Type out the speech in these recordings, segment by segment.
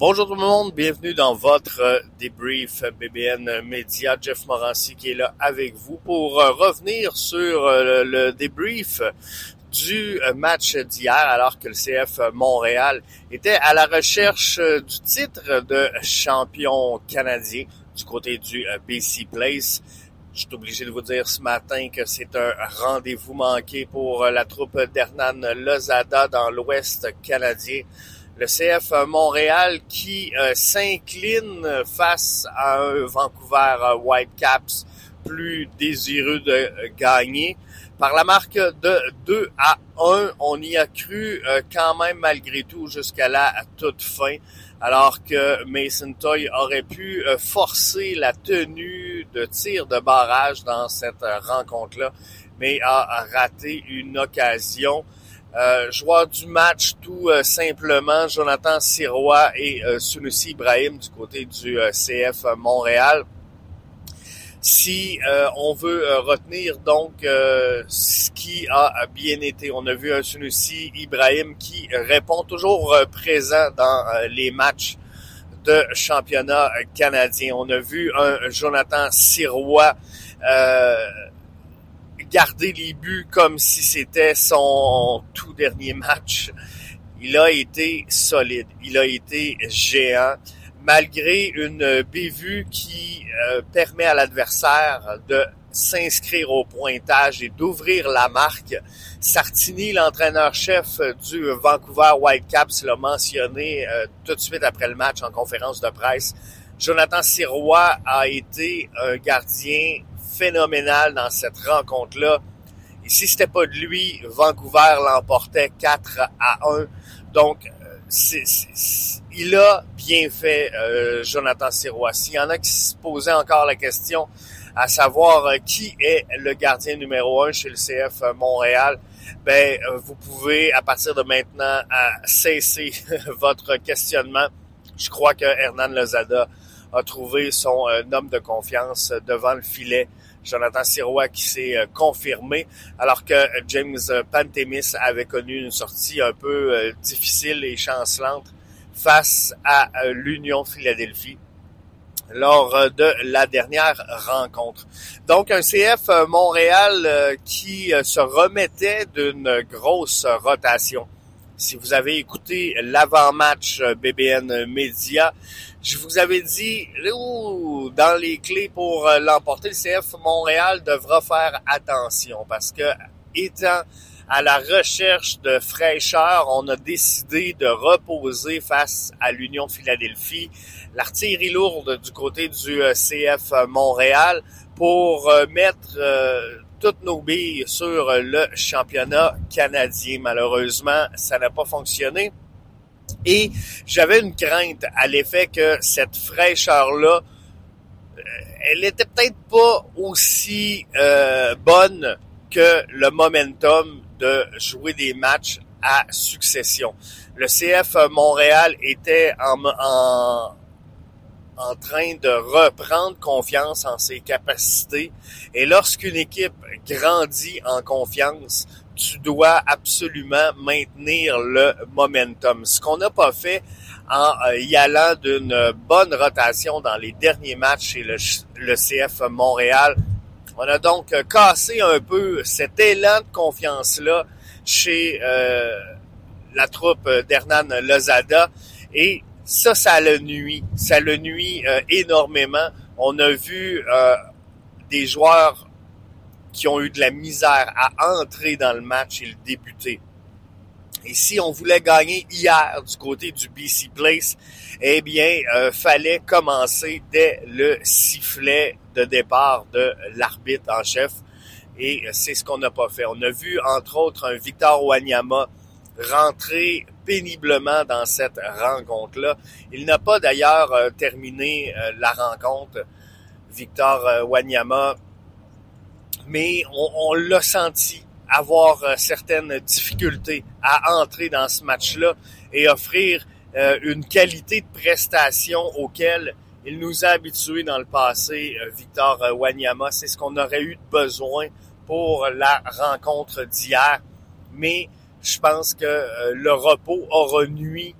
Bonjour tout le monde, bienvenue dans votre euh, débrief BBN Média. Jeff Morancy qui est là avec vous pour euh, revenir sur euh, le débrief du match d'hier alors que le CF Montréal était à la recherche du titre de champion canadien du côté du BC Place. Je suis obligé de vous dire ce matin que c'est un rendez-vous manqué pour la troupe d'Hernan Lozada dans l'Ouest canadien le CF Montréal qui euh, s'incline face à un Vancouver euh, Whitecaps plus désireux de euh, gagner. Par la marque de 2 à 1, on y a cru quand même malgré tout jusqu'à la toute fin, alors que Mason Toy aurait pu forcer la tenue de tir de barrage dans cette rencontre-là, mais a raté une occasion. Euh, joueur du match tout euh, simplement, Jonathan Sirois et euh, Sunusi Ibrahim du côté du euh, CF Montréal. Si on veut retenir donc ce qui a bien été, on a vu un Sunusi Ibrahim qui répond toujours présent dans les matchs de championnat canadien. On a vu un Jonathan Sirois garder les buts comme si c'était son tout dernier match. Il a été solide, il a été géant, malgré une bévue qui euh, permet à l'adversaire de s'inscrire au pointage et d'ouvrir la marque. Sartini, l'entraîneur-chef du Vancouver Whitecaps, l'a mentionné euh, tout de suite après le match en conférence de presse. Jonathan Sirois a été un gardien phénoménal dans cette rencontre-là. Et si c'était pas de lui, Vancouver l'emportait 4 à 1. Donc, euh, il a bien fait, euh, Jonathan Sirois. S'il y en a qui se posaient encore la question à savoir euh, qui est le gardien numéro 1 chez le CF Montréal, ben vous pouvez à partir de maintenant cesser votre questionnement. Je crois que Hernan Lozada a trouvé son homme de confiance devant le filet Jonathan Sirois qui s'est euh, confirmé, alors que James Pantemis avait connu une sortie un peu euh, difficile et chancelante face à euh, l'Union Philadelphie lors de la dernière rencontre. Donc un CF Montréal qui se remettait d'une grosse rotation. Si vous avez écouté l'avant-match BBN Média, je vous avais dit, dans les clés pour euh, l'emporter, le CF Montréal devra faire attention parce que étant à la recherche de fraîcheur, on a décidé de reposer face à l'Union Philadelphie l'artillerie lourde du côté du euh, CF Montréal pour euh, mettre toutes nos billes sur le championnat canadien. Malheureusement, ça n'a pas fonctionné. Et j'avais une crainte à l'effet que cette fraîcheur-là, euh, elle était peut-être pas aussi euh, bonne que le momentum de jouer des matchs à succession. Le CF Montréal était en, en, en train de reprendre confiance en ses capacités. Et lorsqu'une équipe grandit en confiance, tu dois absolument maintenir le momentum. Ce qu'on n'a pas fait en euh, y allant d'une bonne rotation dans les derniers matchs chez le, CF Montréal. On a donc cassé un peu cet élan de confiance-là chez euh, la troupe d'Hernan Lozada et ça, ça le nuit. Ça le nuit euh, énormément. On a vu euh, des joueurs qui ont eu de la misère à entrer dans le match et le débuter. Et si on voulait gagner hier du côté du BC Place, eh bien, euh, fallait commencer dès le sifflet de départ de l'arbitre en chef. Et c'est ce qu'on n'a pas fait. On a vu, entre autres, un Victor Wanyama rentrer péniblement dans cette rencontre-là. Il n'a pas d'ailleurs euh, terminé euh, la rencontre, Victor Wanyama, mais on, l'a senti avoir certaines difficultés à entrer dans ce match-là et offrir une qualité de prestation auquel il nous a habitués dans le passé, Victor Wanyama. C'est ce qu'on aurait eu besoin pour la rencontre d'hier. Mais je pense que euh, le repos aura nuit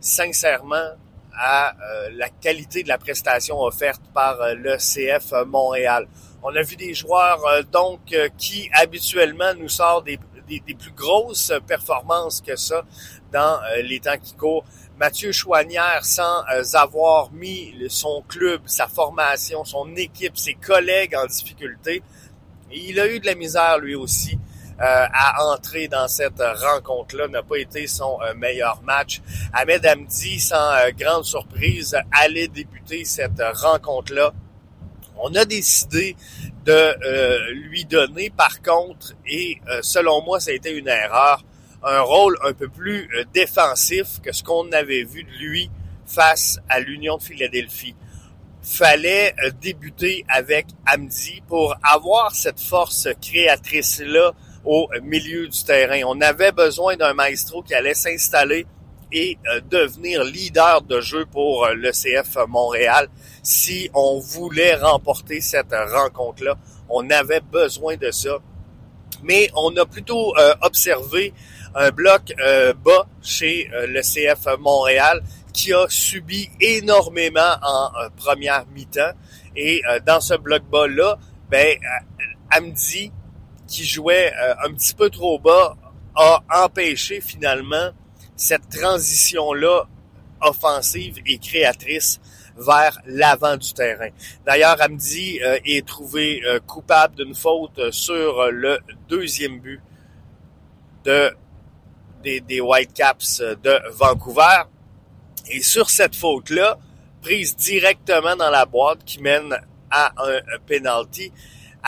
sincèrement à la qualité de la prestation offerte par le CF Montréal. On a vu des joueurs donc qui habituellement nous sortent des, des, plus grosses performances que ça dans les temps qui courent. Mathieu Chouanière, sans avoir mis son club, sa formation, son équipe, ses collègues en difficulté, il a eu de la misère lui aussi euh, à entrer dans cette rencontre-là. N'a pas été son euh, meilleur match. Ahmed Hamdi, sans euh, grande surprise, allait débuter cette rencontre-là. On a décidé de lui donner, par contre, et selon moi, ça a été une erreur, un rôle un peu plus défensif que ce qu'on avait vu de lui face à l'Union de Philadelphie fallait euh, débuter avec Amdi pour avoir cette force créatrice-là au milieu du terrain. On avait besoin d'un maestro qui allait s'installer et euh, devenir leader de jeu pour euh, le CF Montréal. Si on voulait remporter cette rencontre-là, on avait besoin de ça. Mais on a plutôt observé un bloc bas chez CF Montréal qui a subi énormément en euh, première mi-temps. Et euh, dans ce bloc bas-là, ben, euh, Amdi, qui jouait un petit peu trop bas, a empêché finalement cette transition-là offensive et créatrice vers l'avant du terrain. D'ailleurs, Amdi est trouvé coupable d'une faute sur le deuxième but de, des, des Whitecaps de Vancouver. Et sur cette faute-là, prise directement dans la boîte qui mène à un penalty,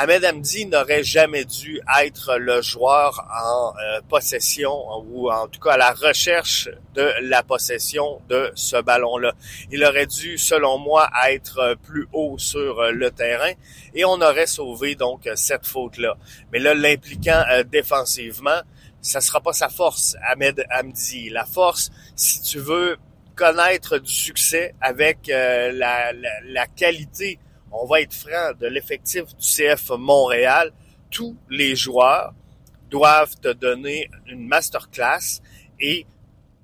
Ahmed Hamdi n'aurait jamais dû être le joueur en euh, possession ou en tout cas à la recherche de la possession de ce ballon-là. Il aurait dû, selon moi, être plus haut sur le terrain et on aurait sauvé donc cette faute-là. Mais là, l'impliquant euh, défensivement, ça sera pas sa force, Ahmed Hamdi. La force, si tu veux connaître du succès avec euh, la, la, qualité, on va être franc, de l'effectif du CF Montréal, tous les joueurs doivent te donner une masterclass et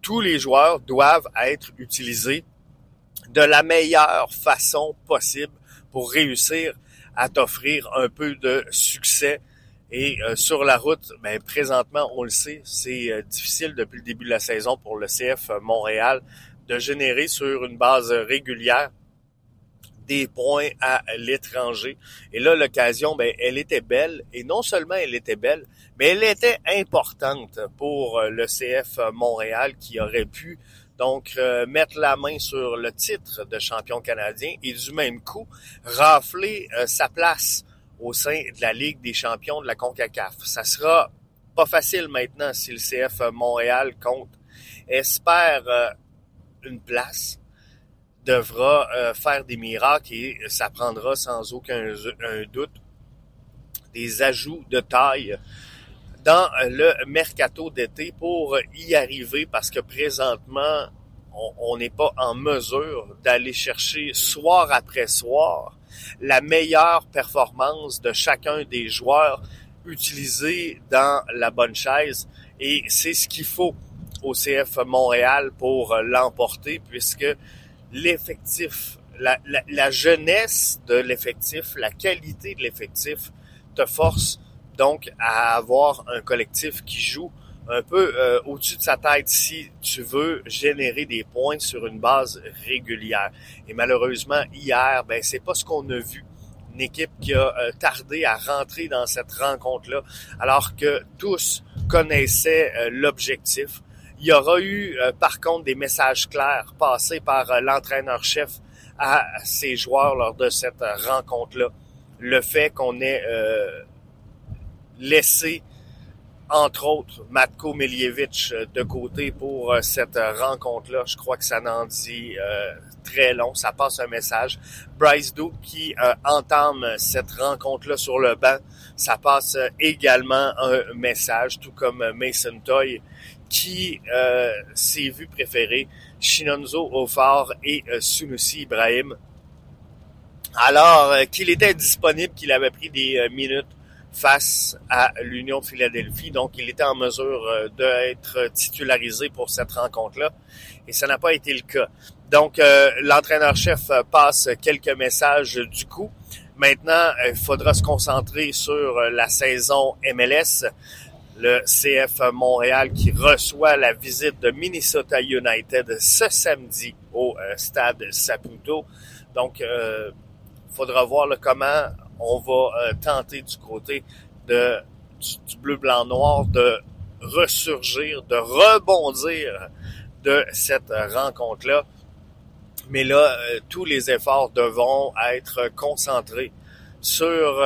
tous les joueurs doivent être utilisés de la meilleure façon possible pour réussir à t'offrir un peu de succès. Et euh, sur la route, ben, présentement, on le sait, c'est euh, difficile depuis le début de la saison pour le CF Montréal de générer sur une base régulière des points à l'étranger. Et là, l'occasion, ben, elle était belle. Et non seulement elle était belle, mais elle était importante pour euh, le CF Montréal qui aurait pu donc euh, mettre la main sur le titre de champion canadien et du même coup rafler euh, sa place au sein de la Ligue des champions de la CONCACAF. Ça sera pas facile maintenant si le CF Montréal compte espère une place devra euh, faire des miracles et ça prendra sans aucun doute des ajouts de taille dans le mercato d'été pour y arriver parce que présentement, on n'est pas en mesure d'aller chercher soir après soir la meilleure performance de chacun des joueurs utilisés dans la bonne chaise et c'est ce qu'il faut au CF Montréal pour euh, l'emporter puisque l'effectif, la, jeunesse de l'effectif, la qualité de l'effectif te force donc à avoir un collectif qui joue un peu euh, au-dessus de sa tête si tu veux générer des points sur une base régulière. Et malheureusement, hier, ben c'est pas ce qu'on a vu. Une équipe qui a euh, tardé à rentrer dans cette rencontre-là, alors que tous connaissaient l'objectif. Il y aura eu, euh, par contre, des messages clairs passés par euh, l'entraîneur-chef à ses joueurs lors de cette rencontre-là. Le fait qu'on ait euh, laissé, entre autres, Matko Miljevic de côté pour cette rencontre-là, je crois que ça n'en dit très long. Ça passe un message. Bryce Duke qui entame cette rencontre-là sur le banc, ça passe également un message, tout comme Mason Toy qui euh, s'est vu préférer Shinonzo Ofar et euh, Sunusi Ibrahim. Alors euh, qu'il était disponible, qu'il avait pris des euh, minutes face à l'Union de Philadelphie, donc il était en mesure d'être titularisé pour cette rencontre-là. et ça n'a pas été le cas. Donc, l'entraîneur-chef passe quelques messages du coup. Maintenant, il faudra se concentrer sur la saison MLS le CF Montréal qui reçoit la visite de Minnesota United ce samedi au euh, stade Saputo. Donc, il euh, faudra voir comment on va euh, tenter du côté de, du, bleu, blanc, noir de ressurgir, de rebondir de cette rencontre-là. Mais là, tous les efforts devront être concentrés sur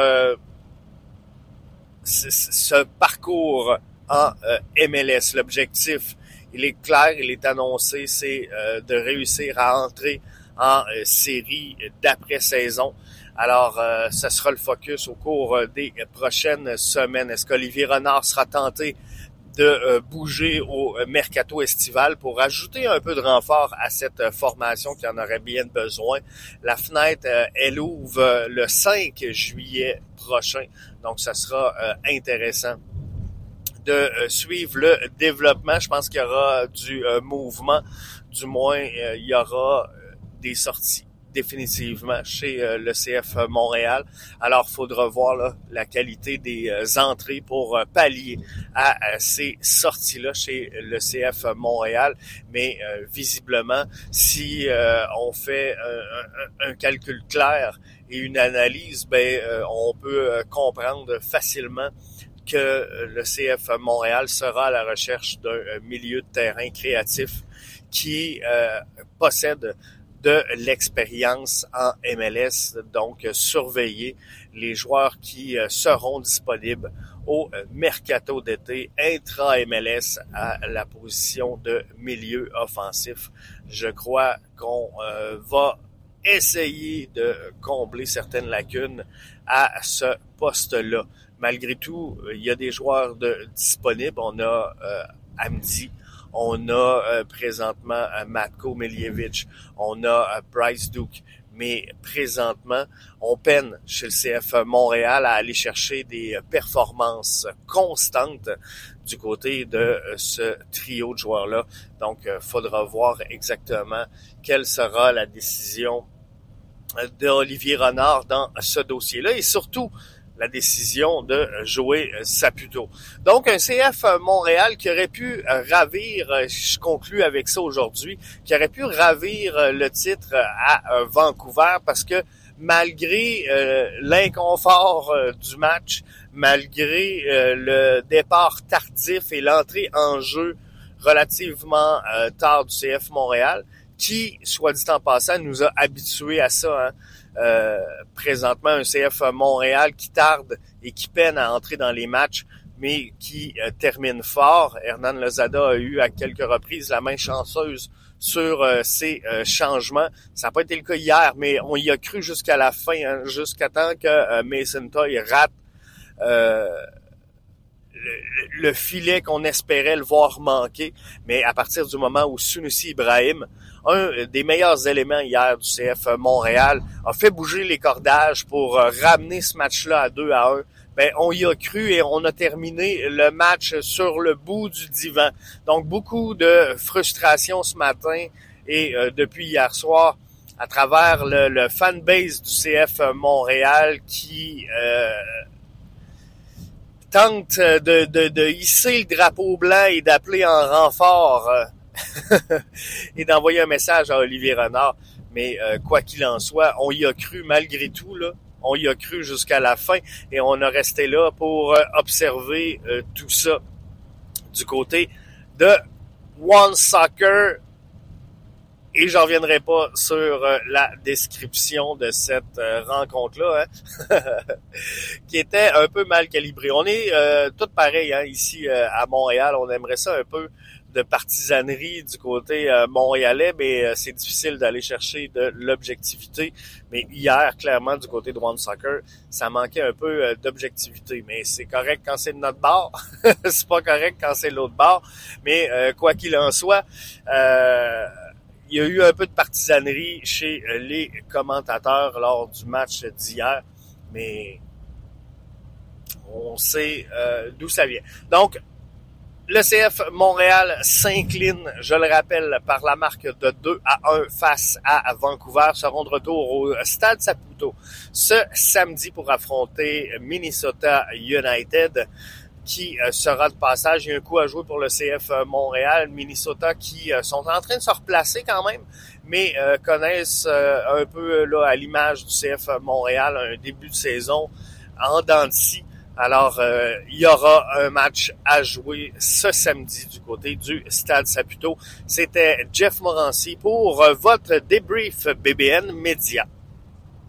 ce parcours en euh, MLS. L'objectif, il est clair, il est annoncé, c'est euh, de réussir à entrer en euh, série d'après-saison. Alors, ce sera le focus au cours des prochaines semaines. Est-ce qu'Olivier Renard sera tenté de bouger au mercato estival pour ajouter un peu de renfort à cette formation qui en aurait bien besoin. La fenêtre, elle ouvre le 5 juillet prochain. Donc, ça sera euh, intéressant de euh, suivre le développement. Je pense qu'il y aura du euh, mouvement, du moins il y aura des sorties définitivement chez le CF Montréal. Alors, faudra voir la qualité des entrées pour pallier à, ces sorties-là chez le CF Montréal. Mais visiblement, si on fait un calcul clair et une analyse, ben, euh, on peut euh, comprendre facilement que euh, le CF Montréal sera à la recherche d'un milieu de terrain créatif qui possède de l'expérience en MLS, donc surveiller les joueurs qui seront disponibles au mercato d'été intra-MLS à la position de milieu offensif. Je crois qu'on va essayer de combler certaines lacunes à ce poste-là. Malgré tout, il y a des joueurs disponibles. On a euh, Amdi, on a euh, présentement euh, Matko Miljevic, on a Bryce Duke. Mais présentement, on peine chez le CF Montréal à aller chercher des performances constantes du côté de ce trio de joueurs-là. Donc, faudra voir exactement quelle sera la décision d'Olivier Renard dans ce dossier-là et surtout la décision de jouer Saputo. Donc un CF Montréal qui aurait pu ravir, je conclue avec ça aujourd'hui, qui aurait pu ravir le titre à Vancouver parce que malgré euh, l'inconfort euh, du match, malgré euh, le départ tardif et l'entrée en jeu relativement tard du CF Montréal, qui, soit dit en passant, nous a habitués à ça. Hein. Euh, présentement, un CF Montréal qui tarde et qui peine à entrer dans les matchs, mais qui euh, termine fort. Hernan Lozada a eu à quelques reprises la main chanceuse sur euh, ces changements. Ça n'a pas été le cas hier, mais on y a cru jusqu'à la fin, hein, jusqu'à temps que Mason Toy rate le, filet qu'on espérait le voir manquer. Mais à partir du moment où Sunusi Ibrahim, un des meilleurs éléments hier du CF Montréal, a fait bouger les cordages pour euh, ramener ce match-là à 2 à 1, ben, on y a cru et on a terminé le match sur le bout du divan. Donc, beaucoup de frustration ce matin et euh, depuis hier soir à travers le, le fanbase du CF Montréal qui euh, tente euh, de, hisser le drapeau blanc et d'appeler en renfort euh, et d'envoyer un message à Olivier Renard. Mais euh, quoi qu'il en soit, on y a cru malgré tout, là. On y a cru jusqu'à la fin et on a resté là pour observer tout ça du côté de One Soccer et j'en reviendrai pas sur euh, la description de cette euh, rencontre-là, hein, qui était un peu mal calibrée. On est euh, tout pareil hein, ici à Montréal. On aimerait ça un peu de partisanerie du côté montréalais, mais c'est difficile d'aller chercher de l'objectivité. Mais hier, clairement, du côté de One Soccer, ça manquait un peu d'objectivité. Mais c'est correct quand c'est notre bord. c'est pas correct quand c'est l'autre bord. Mais quoi qu'il en soit, il y a eu un peu de partisanerie chez euh, les commentateurs lors du match d'hier, mais on sait euh, d'où ça vient. Donc, Le CF Montréal s'incline, je le rappelle, par la marque de 2 à 1 face à Vancouver. Seront de retour au Stade Saputo ce samedi pour affronter Minnesota United qui euh, sera de passage. A un coup à jouer pour le CF Montréal, Minnesota qui euh, sont en train de se replacer quand même, mais euh, connaissent un peu là à l'image du CF Montréal un début de saison en dents. Alors, euh, il y aura un match à jouer ce samedi du côté du Stade Saputo. C'était Jeff Morancy pour votre débrief BBN Média.